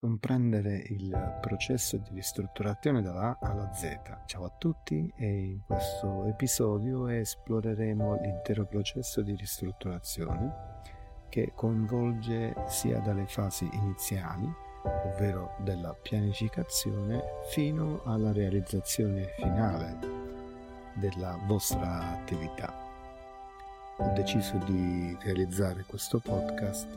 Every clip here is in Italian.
comprendere il processo di ristrutturazione dalla A alla Z. Ciao a tutti e in questo episodio esploreremo l'intero processo di ristrutturazione che coinvolge sia dalle fasi iniziali, ovvero della pianificazione, fino alla realizzazione finale della vostra attività. Ho deciso di realizzare questo podcast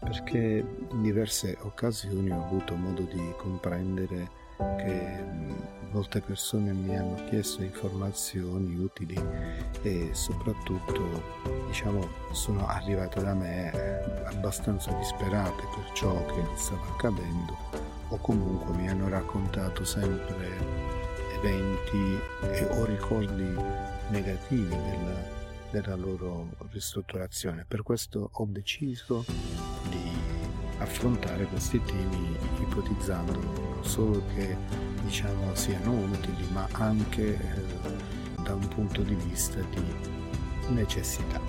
perché in diverse occasioni ho avuto modo di comprendere che molte persone mi hanno chiesto informazioni utili e soprattutto diciamo sono arrivate da me abbastanza disperate per ciò che stava accadendo o comunque mi hanno raccontato sempre eventi o ricordi negativi della, della loro ristrutturazione. Per questo ho deciso di affrontare questi temi ipotizzando non solo che diciamo siano utili ma anche eh, da un punto di vista di necessità.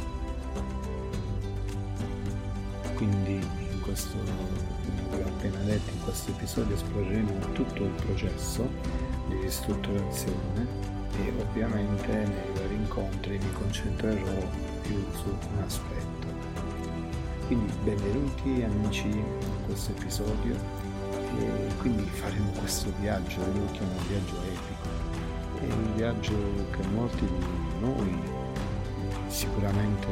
Quindi in questo, come ho appena detto, in questo episodio esploreremo tutto il processo di ristrutturazione e ovviamente nei vari incontri mi concentrerò più su un aspetto. Quindi benvenuti amici in questo episodio e quindi faremo questo viaggio, io lo chiamo viaggio epico. È un viaggio che molti di noi, sicuramente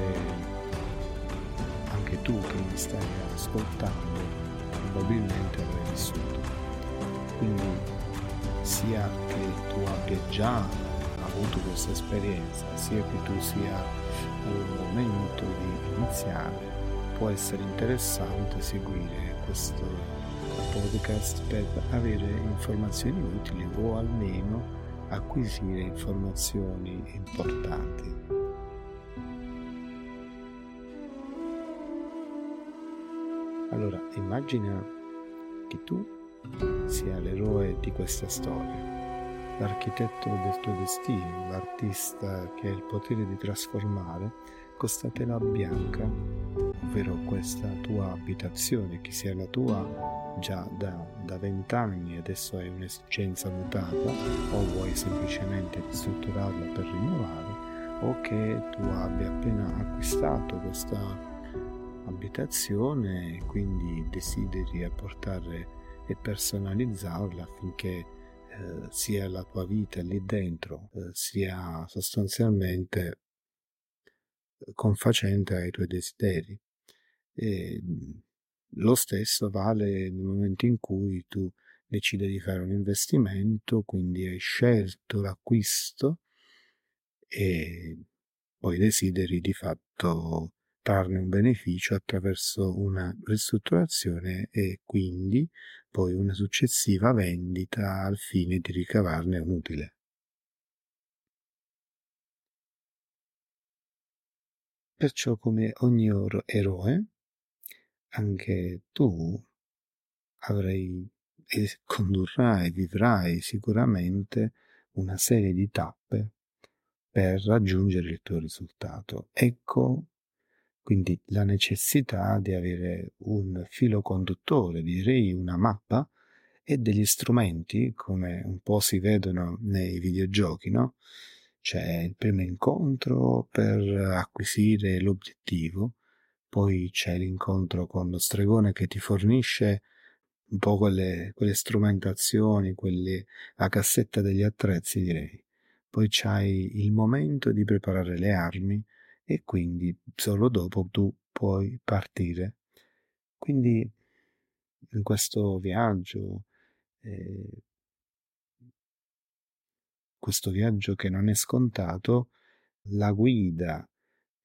anche tu che mi stai ascoltando, probabilmente avrai vissuto. Quindi sia che tu abbia già avuto questa esperienza, sia che tu sia al momento di iniziare, può essere interessante seguire questo podcast per avere informazioni utili o almeno acquisire informazioni importanti. Allora, immagina che tu sia l'eroe di questa storia l'architetto del tuo destino, l'artista che ha il potere di trasformare questa tela bianca, ovvero questa tua abitazione, che sia la tua già da vent'anni adesso hai un'esigenza mutata o vuoi semplicemente ristrutturarla per rinnovare o che tu abbia appena acquistato questa abitazione e quindi desideri apportare e personalizzarla affinché eh, sia la tua vita lì dentro eh, sia sostanzialmente eh, confacente ai tuoi desideri. E lo stesso vale nel momento in cui tu decidi di fare un investimento, quindi hai scelto l'acquisto e poi desideri di fatto trarne un beneficio attraverso una ristrutturazione e quindi poi una successiva vendita al fine di ricavarne un utile. Perciò come ogni eroe, anche tu avrai e condurrai, vivrai sicuramente una serie di tappe per raggiungere il tuo risultato. Ecco quindi la necessità di avere un filo conduttore, direi una mappa e degli strumenti, come un po' si vedono nei videogiochi, no? C'è il primo incontro per acquisire l'obiettivo, poi c'è l'incontro con lo stregone che ti fornisce un po' quelle, quelle strumentazioni, quelle, la cassetta degli attrezzi, direi. Poi c'hai il momento di preparare le armi, e quindi solo dopo tu puoi partire. Quindi in questo viaggio, eh, questo viaggio che non è scontato, la guida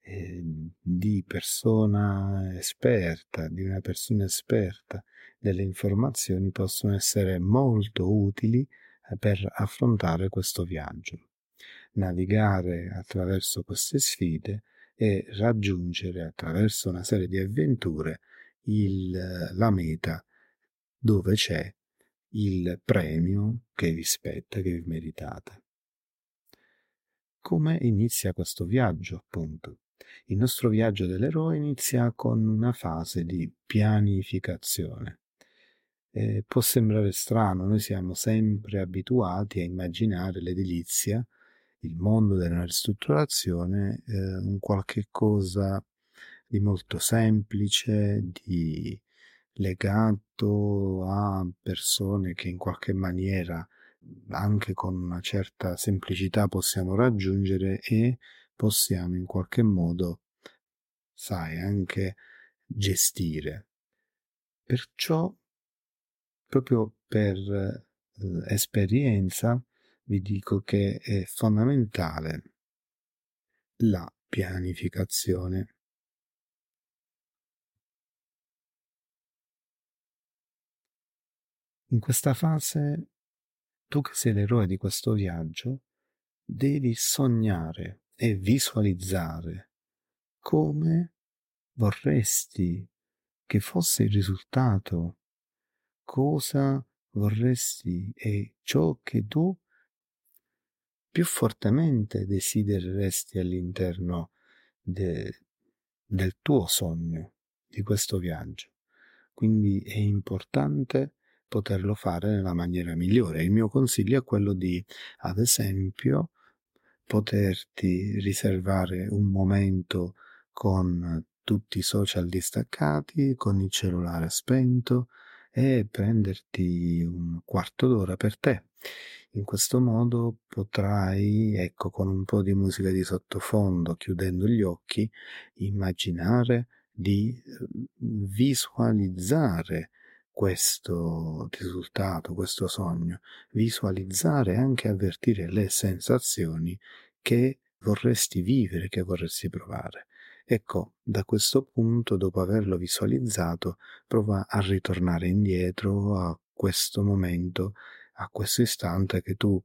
eh, di persona esperta, di una persona esperta delle informazioni possono essere molto utili eh, per affrontare questo viaggio. Navigare attraverso queste sfide e raggiungere attraverso una serie di avventure il, la meta dove c'è il premio che vi spetta, che vi meritate. Come inizia questo viaggio, appunto? Il nostro viaggio dell'eroe inizia con una fase di pianificazione. Eh, può sembrare strano, noi siamo sempre abituati a immaginare l'edilizia, il mondo della ristrutturazione, eh, un qualche cosa di molto semplice, di legato a persone che in qualche maniera anche con una certa semplicità possiamo raggiungere e possiamo in qualche modo, sai, anche gestire. Perciò, proprio per eh, esperienza, vi dico che è fondamentale la pianificazione. In questa fase, tu che sei l'eroe di questo viaggio, devi sognare e visualizzare come vorresti che fosse il risultato, cosa vorresti e ciò che tu più fortemente desidereresti all'interno de, del tuo sogno, di questo viaggio. Quindi è importante poterlo fare nella maniera migliore. Il mio consiglio è quello di, ad esempio, poterti riservare un momento con tutti i social distaccati, con il cellulare spento e prenderti un quarto d'ora per te. In questo modo potrai, ecco, con un po' di musica di sottofondo, chiudendo gli occhi, immaginare di eh, visualizzare questo risultato, questo sogno, visualizzare e anche avvertire le sensazioni che vorresti vivere, che vorresti provare. Ecco, da questo punto, dopo averlo visualizzato, prova a ritornare indietro a questo momento, a questo istante che tu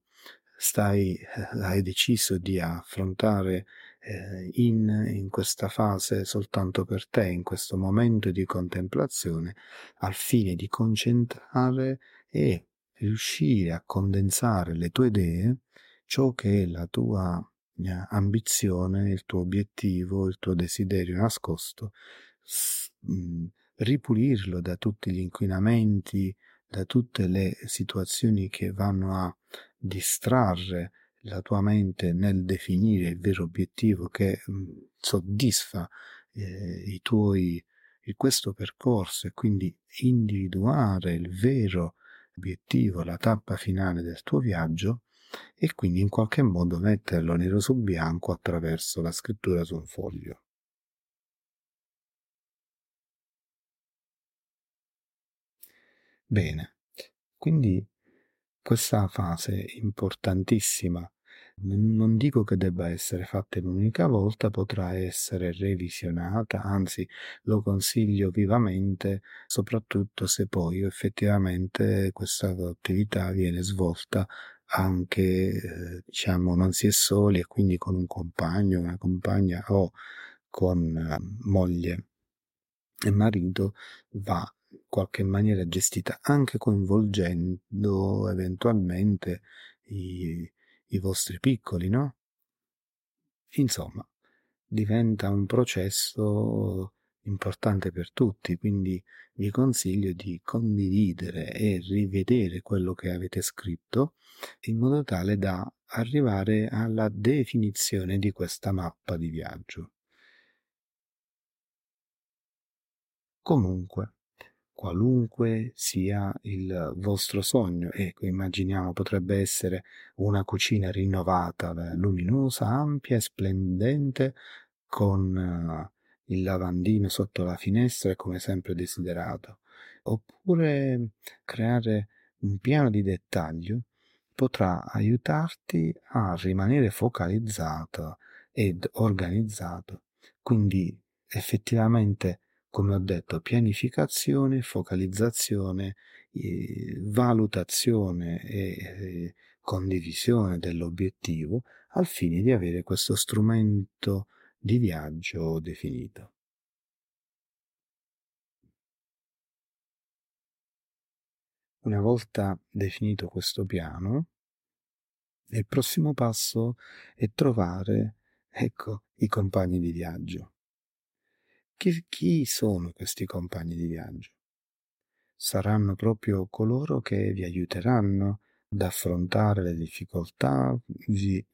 stai, eh, hai deciso di affrontare eh, in, in questa fase soltanto per te, in questo momento di contemplazione, al fine di concentrare e riuscire a condensare le tue idee, ciò che è la tua eh, ambizione, il tuo obiettivo, il tuo desiderio nascosto, mm, ripulirlo da tutti gli inquinamenti, da tutte le situazioni che vanno a distrarre la tua mente nel definire il vero obiettivo che soddisfa eh, i tuoi, questo percorso e quindi individuare il vero obiettivo, la tappa finale del tuo viaggio e quindi in qualche modo metterlo nero su bianco attraverso la scrittura su un foglio. Bene, quindi questa fase importantissima non dico che debba essere fatta in un'unica volta, potrà essere revisionata, anzi lo consiglio vivamente, soprattutto se poi effettivamente questa attività viene svolta anche, eh, diciamo, non si è soli e quindi con un compagno, una compagna o con eh, moglie e marito va in qualche maniera gestita anche coinvolgendo eventualmente i, i vostri piccoli, no? Insomma, diventa un processo importante per tutti, quindi vi consiglio di condividere e rivedere quello che avete scritto in modo tale da arrivare alla definizione di questa mappa di viaggio. Comunque, qualunque sia il vostro sogno. Ecco, immaginiamo potrebbe essere una cucina rinnovata, luminosa, ampia e splendente, con uh, il lavandino sotto la finestra come sempre desiderato. Oppure creare un piano di dettaglio potrà aiutarti a rimanere focalizzato ed organizzato. Quindi effettivamente come ho detto, pianificazione, focalizzazione, eh, valutazione e eh, condivisione dell'obiettivo al fine di avere questo strumento di viaggio definito. Una volta definito questo piano, il prossimo passo è trovare, ecco, i compagni di viaggio. Chi, chi sono questi compagni di viaggio? saranno proprio coloro che vi aiuteranno ad affrontare le difficoltà, vi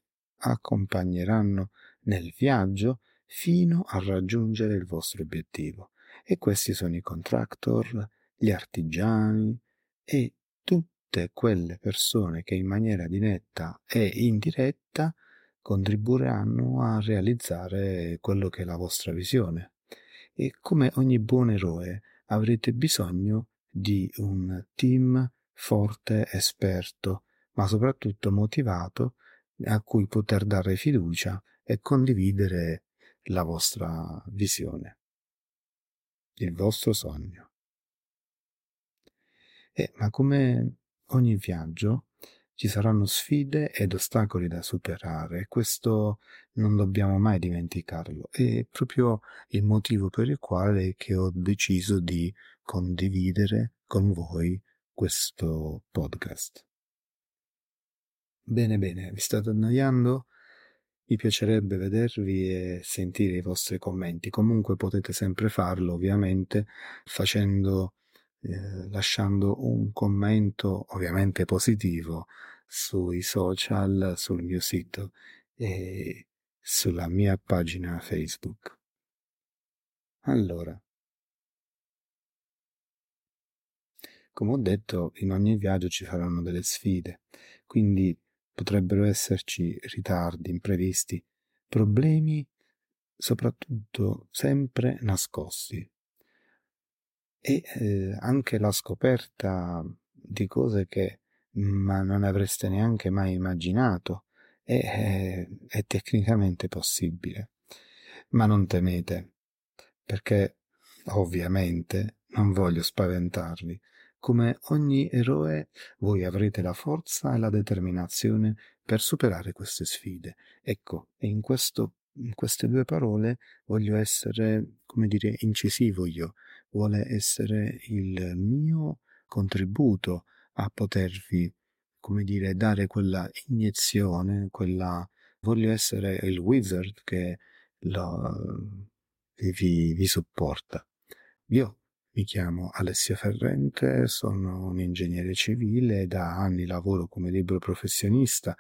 accompagneranno nel viaggio fino a raggiungere il vostro obiettivo. E questi sono i contractor, gli artigiani e tutte quelle persone che in maniera diretta e indiretta contribuiranno a realizzare quello che è la vostra visione. E come ogni buon eroe avrete bisogno di un team forte, esperto, ma soprattutto motivato a cui poter dare fiducia e condividere la vostra visione, il vostro sogno. Eh, ma come ogni viaggio ci saranno sfide ed ostacoli da superare questo non dobbiamo mai dimenticarlo. È proprio il motivo per il quale ho deciso di condividere con voi questo podcast. Bene, bene, vi state annoiando? Mi piacerebbe vedervi e sentire i vostri commenti. Comunque potete sempre farlo, ovviamente, facendo, eh, lasciando un commento, ovviamente positivo, sui social, sul mio sito e sulla mia pagina Facebook. Allora, come ho detto, in ogni viaggio ci saranno delle sfide, quindi potrebbero esserci ritardi, imprevisti, problemi soprattutto sempre nascosti e eh, anche la scoperta di cose che ma non avreste neanche mai immaginato è, è, è tecnicamente possibile. Ma non temete, perché ovviamente non voglio spaventarvi, come ogni eroe, voi avrete la forza e la determinazione per superare queste sfide. Ecco, e in, questo, in queste due parole voglio essere, come dire, incisivo io, vuole essere il mio contributo a potervi, come dire, dare quella iniezione, quella... voglio essere il wizard che lo, vi, vi supporta. Io mi chiamo Alessio Ferrente, sono un ingegnere civile, da anni lavoro come libero professionista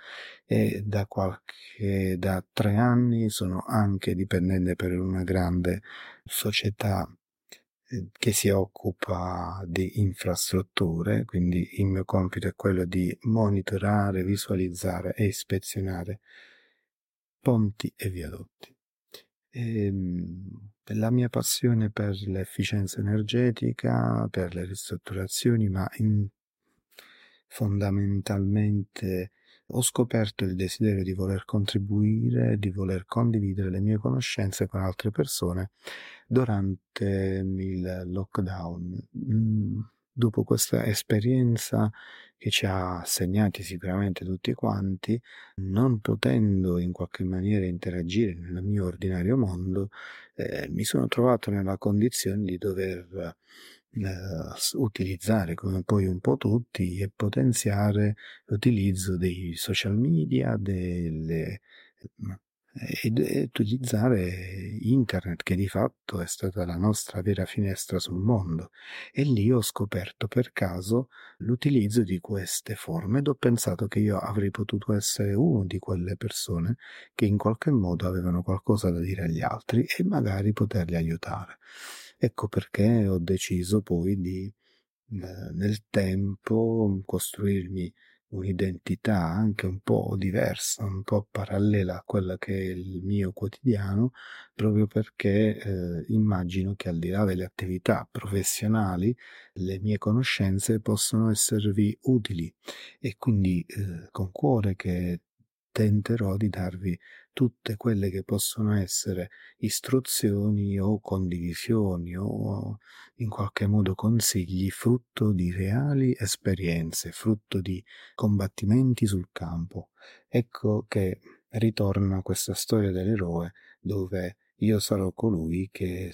e da qualche, da tre anni sono anche dipendente per una grande società che si occupa di infrastrutture, quindi il mio compito è quello di monitorare, visualizzare e ispezionare ponti e viadotti. E, ehm, la mia passione per l'efficienza energetica, per le ristrutturazioni, ma fondamentalmente ho scoperto il desiderio di voler contribuire, di voler condividere le mie conoscenze con altre persone durante il lockdown. Mm, dopo questa esperienza che ci ha segnati sicuramente tutti quanti, non potendo in qualche maniera interagire nel mio ordinario mondo, eh, mi sono trovato nella condizione di dover utilizzare come poi un po' tutti e potenziare l'utilizzo dei social media, delle ed utilizzare internet che di fatto è stata la nostra vera finestra sul mondo e lì ho scoperto per caso l'utilizzo di queste forme ed ho pensato che io avrei potuto essere uno di quelle persone che in qualche modo avevano qualcosa da dire agli altri e magari poterli aiutare. Ecco perché ho deciso poi di eh, nel tempo costruirmi un'identità anche un po' diversa, un po' parallela a quella che è il mio quotidiano, proprio perché eh, immagino che al di là delle attività professionali le mie conoscenze possono esservi utili. E quindi eh, con cuore che tenterò di darvi tutte quelle che possono essere istruzioni o condivisioni o in qualche modo consigli frutto di reali esperienze, frutto di combattimenti sul campo. Ecco che ritorna questa storia dell'eroe dove io sarò colui che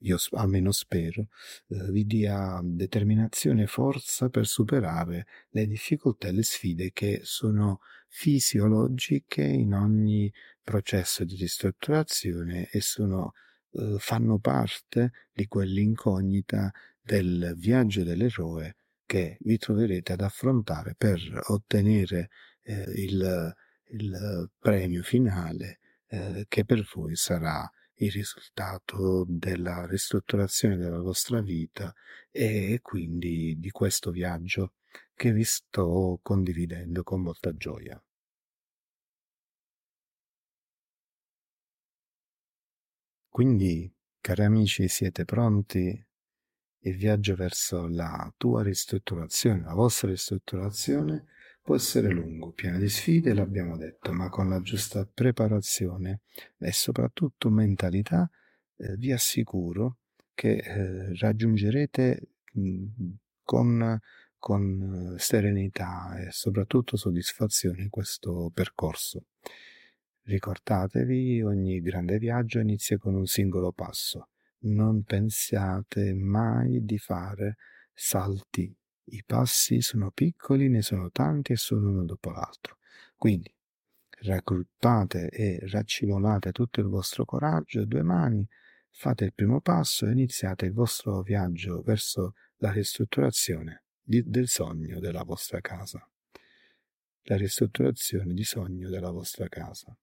io almeno spero, eh, vi dia determinazione e forza per superare le difficoltà e le sfide che sono fisiologiche in ogni processo di ristrutturazione e sono, eh, fanno parte di quell'incognita del viaggio dell'eroe che vi troverete ad affrontare per ottenere eh, il, il, premio finale eh, che per voi sarà il risultato della ristrutturazione della vostra vita e quindi di questo viaggio che vi sto condividendo con molta gioia. Quindi, cari amici, siete pronti? Il viaggio verso la tua ristrutturazione, la vostra ristrutturazione, può essere lungo, pieno di sfide, l'abbiamo detto, ma con la giusta preparazione e soprattutto mentalità, eh, vi assicuro che eh, raggiungerete mh, con, con serenità e soprattutto soddisfazione questo percorso. Ricordatevi, ogni grande viaggio inizia con un singolo passo. Non pensiate mai di fare salti. I passi sono piccoli, ne sono tanti e sono uno dopo l'altro. Quindi raggruppate e raccimolate tutto il vostro coraggio, due mani, fate il primo passo e iniziate il vostro viaggio verso la ristrutturazione di, del sogno della vostra casa. La ristrutturazione di sogno della vostra casa.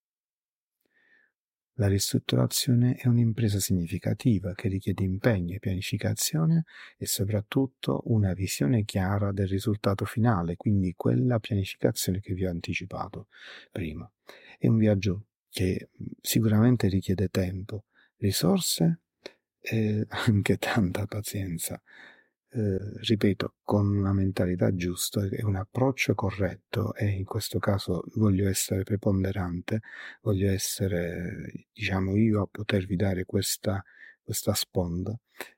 La ristrutturazione è un'impresa significativa che richiede impegno e pianificazione e soprattutto una visione chiara del risultato finale, quindi quella pianificazione che vi ho anticipato prima. È un viaggio che sicuramente richiede tempo, risorse e anche tanta pazienza, eh, ripeto, con una mentalità giusta e un approccio corretto e in questo caso voglio essere preponderante, voglio essere, diciamo, io a potervi dare questa, questa sponda.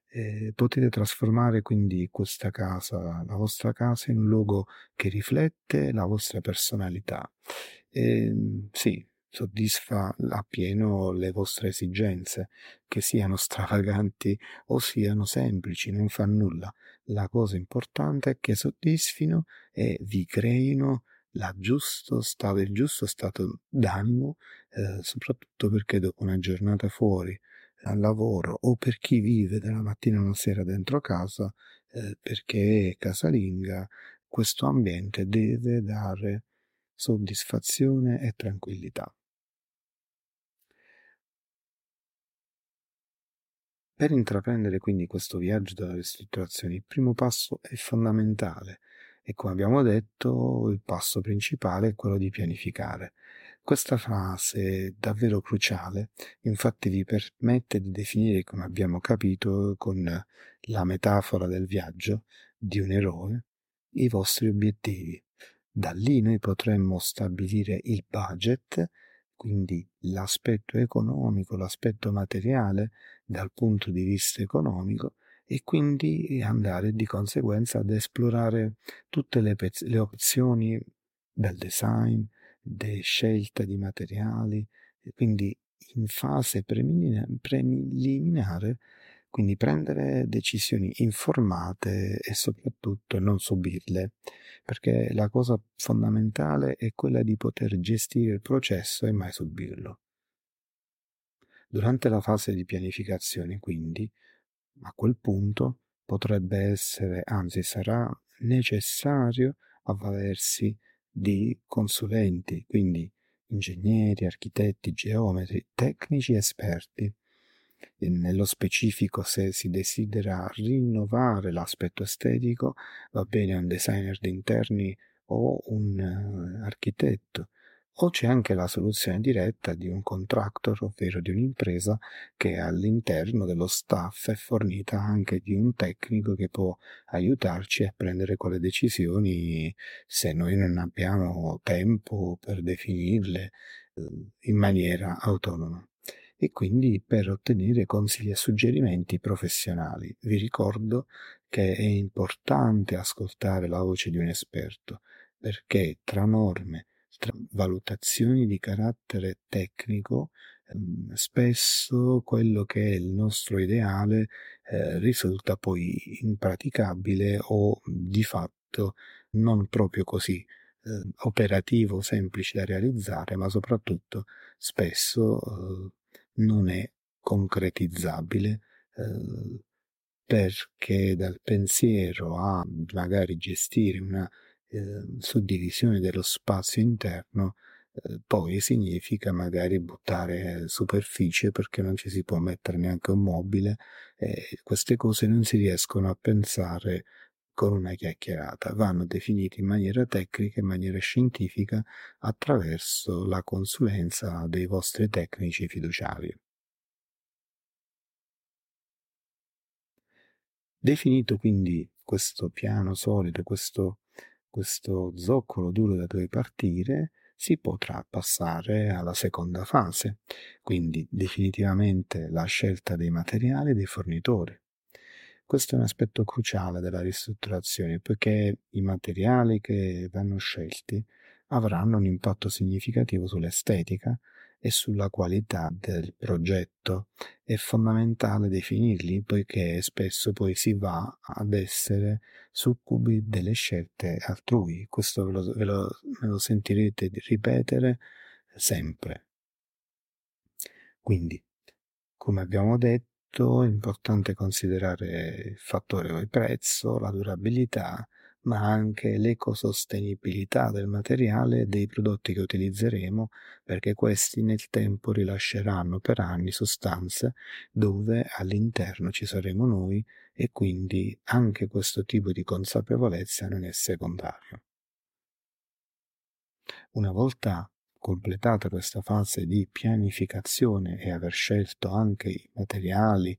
Eh, potete trasformare quindi questa casa, la vostra casa, in un luogo che riflette la vostra personalità. Eh, sì, soddisfa appieno le vostre esigenze, che siano stravaganti o siano semplici, non fa nulla. La cosa importante è che soddisfino e vi creino giusto stato, il giusto stato d'animo, eh, soprattutto perché dopo una giornata fuori al lavoro o per chi vive dalla mattina alla sera dentro casa, eh, perché è casalinga, questo ambiente deve dare soddisfazione e tranquillità. Per intraprendere quindi questo viaggio della ristrutturazione, il primo passo è fondamentale e come abbiamo detto il passo principale è quello di pianificare. Questa fase è davvero cruciale, infatti vi permette di definire, come abbiamo capito con la metafora del viaggio di un eroe, i vostri obiettivi. Da lì noi potremmo stabilire il budget quindi l'aspetto economico, l'aspetto materiale dal punto di vista economico e quindi andare di conseguenza ad esplorare tutte le, pezz- le opzioni del design, di scelta di materiali, quindi in fase preliminare, quindi prendere decisioni informate e soprattutto non subirle perché la cosa fondamentale è quella di poter gestire il processo e mai subirlo. Durante la fase di pianificazione, quindi, a quel punto potrebbe essere, anzi sarà necessario avvalersi di consulenti, quindi ingegneri, architetti, geometri, tecnici esperti nello specifico, se si desidera rinnovare l'aspetto estetico, va bene un designer di interni o un uh, architetto, o c'è anche la soluzione diretta di un contractor, ovvero di un'impresa che all'interno dello staff è fornita anche di un tecnico che può aiutarci a prendere quelle decisioni se noi non abbiamo tempo per definirle uh, in maniera autonoma e quindi per ottenere consigli e suggerimenti professionali. Vi ricordo che è importante ascoltare la voce di un esperto perché tra norme, tra valutazioni di carattere tecnico, ehm, spesso quello che è il nostro ideale eh, risulta poi impraticabile o di fatto non proprio così eh, operativo, semplice da realizzare, ma soprattutto spesso eh, non è concretizzabile eh, perché dal pensiero a magari gestire una eh, suddivisione dello spazio interno eh, poi significa magari buttare superficie perché non ci si può mettere neanche un mobile e queste cose non si riescono a pensare con una chiacchierata, vanno definite in maniera tecnica, in maniera scientifica, attraverso la consulenza dei vostri tecnici fiduciari. Definito quindi questo piano solido, questo, questo zoccolo duro da dove partire, si potrà passare alla seconda fase, quindi definitivamente la scelta dei materiali e dei fornitori. Questo è un aspetto cruciale della ristrutturazione, poiché i materiali che vanno scelti avranno un impatto significativo sull'estetica e sulla qualità del progetto. È fondamentale definirli poiché spesso poi si va ad essere succubi delle scelte altrui. Questo ve lo, ve lo, ve lo sentirete ripetere sempre. Quindi, come abbiamo detto, è importante considerare il fattore prezzo, la durabilità, ma anche l'ecosostenibilità del materiale e dei prodotti che utilizzeremo, perché questi nel tempo rilasceranno per anni sostanze dove all'interno ci saremo noi e quindi anche questo tipo di consapevolezza non è secondario. Una volta completata questa fase di pianificazione e aver scelto anche i materiali,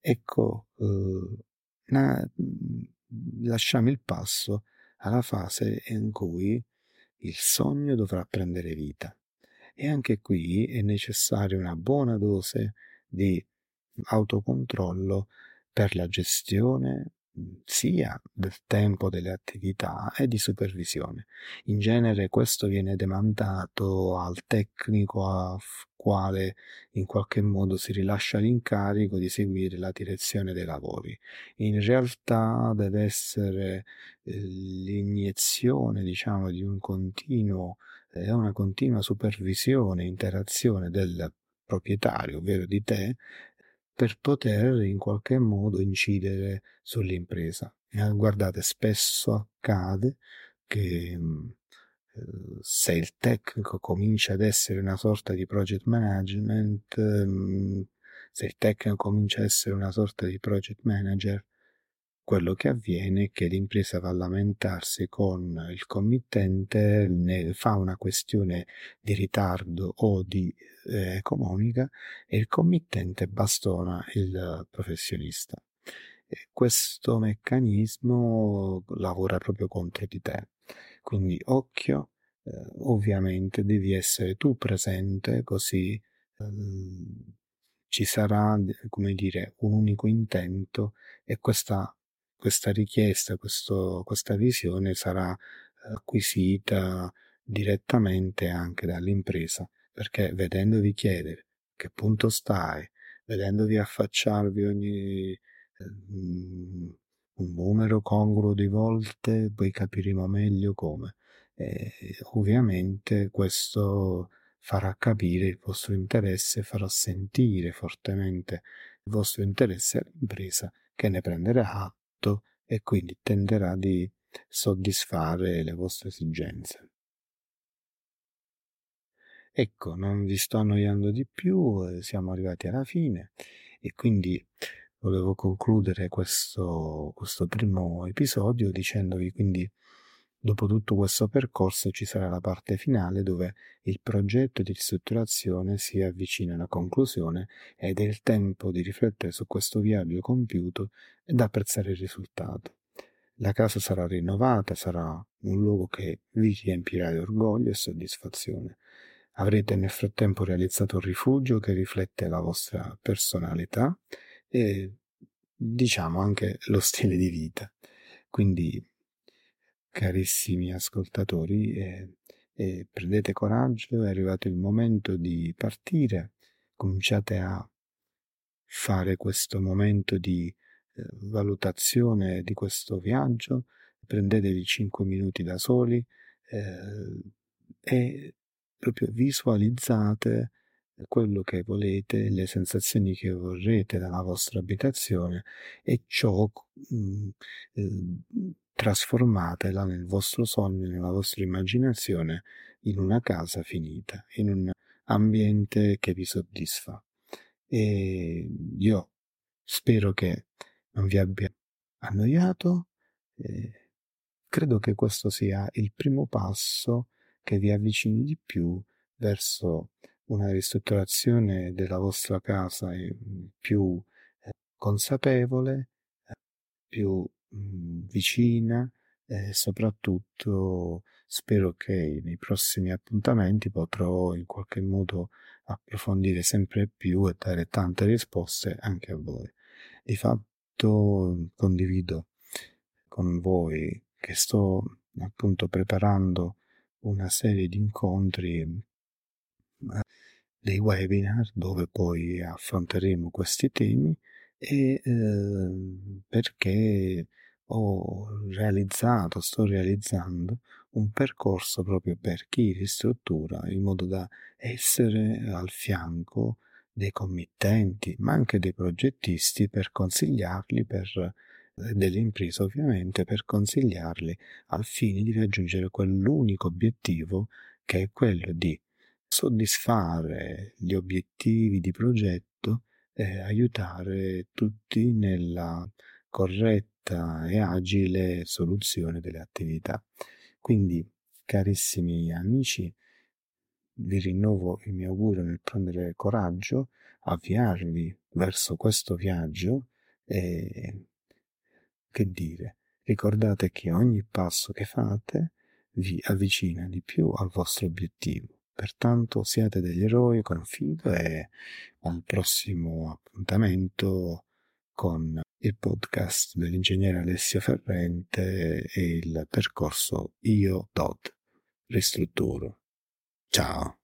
ecco, eh, na, lasciamo il passo alla fase in cui il sogno dovrà prendere vita. E anche qui è necessaria una buona dose di autocontrollo per la gestione sia del tempo delle attività e di supervisione. In genere questo viene demandato al tecnico a quale in qualche modo si rilascia l'incarico di seguire la direzione dei lavori. In realtà deve essere eh, l'iniezione, diciamo, di un continuo, eh, una continua supervisione, interazione del proprietario, ovvero di te, per poter in qualche modo incidere sull'impresa. Eh, guardate, spesso accade che mm, eh, se il tecnico comincia ad essere una sorta di project management, mm, se il tecnico comincia ad essere una sorta di project manager, quello che avviene è che l'impresa va a lamentarsi con il committente, ne fa una questione di ritardo o di eh, economica e il committente bastona il professionista. E questo meccanismo lavora proprio contro di te. Quindi occhio, eh, ovviamente devi essere tu presente così eh, ci sarà, come dire, un unico intento e questa questa richiesta, questo, questa visione sarà acquisita direttamente anche dall'impresa, perché vedendovi chiedere che punto stai, vedendovi affacciarvi ogni um, un numero congruo di volte, poi capiremo meglio come. E ovviamente questo farà capire il vostro interesse, farà sentire fortemente il vostro interesse all'impresa che ne prenderà atto e quindi tenderà di soddisfare le vostre esigenze. Ecco, non vi sto annoiando di più, eh, siamo arrivati alla fine e quindi volevo concludere questo, questo primo episodio dicendovi quindi Dopo tutto questo percorso ci sarà la parte finale dove il progetto di ristrutturazione si avvicina alla conclusione ed è il tempo di riflettere su questo viaggio compiuto ed apprezzare il risultato. La casa sarà rinnovata, sarà un luogo che vi riempirà di orgoglio e soddisfazione. Avrete nel frattempo realizzato un rifugio che riflette la vostra personalità e diciamo anche lo stile di vita. Quindi carissimi ascoltatori, e, e prendete coraggio, è arrivato il momento di partire, cominciate a fare questo momento di eh, valutazione di questo viaggio, prendetevi 5 minuti da soli eh, e proprio visualizzate quello che volete, le sensazioni che vorrete dalla vostra abitazione e ciò mh, mm, eh, trasformatela nel vostro sogno, nella vostra immaginazione in una casa finita, in un ambiente che vi soddisfa. E io spero che non vi abbia annoiato. Eh, credo che questo sia il primo passo che vi avvicini di più verso una ristrutturazione della vostra casa più eh, consapevole, più mh, vicina e soprattutto spero che nei prossimi appuntamenti potrò in qualche modo approfondire sempre più e dare tante risposte anche a voi. Di fatto condivido con voi che sto appunto preparando una serie di incontri, eh, dei webinar dove poi affronteremo questi temi e eh, perché ho realizzato, sto realizzando un percorso proprio per chi ristruttura in modo da essere al fianco dei committenti, ma anche dei progettisti per consigliarli, per eh, delle imprese ovviamente, per consigliarli al fine di raggiungere quell'unico obiettivo che è quello di soddisfare gli obiettivi di progetto e aiutare tutti nella corretta e agile soluzione delle attività. Quindi, carissimi amici, vi rinnovo il mio augurio nel prendere coraggio, avviarvi verso questo viaggio e che dire, ricordate che ogni passo che fate vi avvicina di più al vostro obiettivo. Pertanto siate degli eroi, confido e al prossimo appuntamento con il podcast dell'ingegnere Alessio Ferrente e il percorso Io Dot Ristrutturo. Ciao!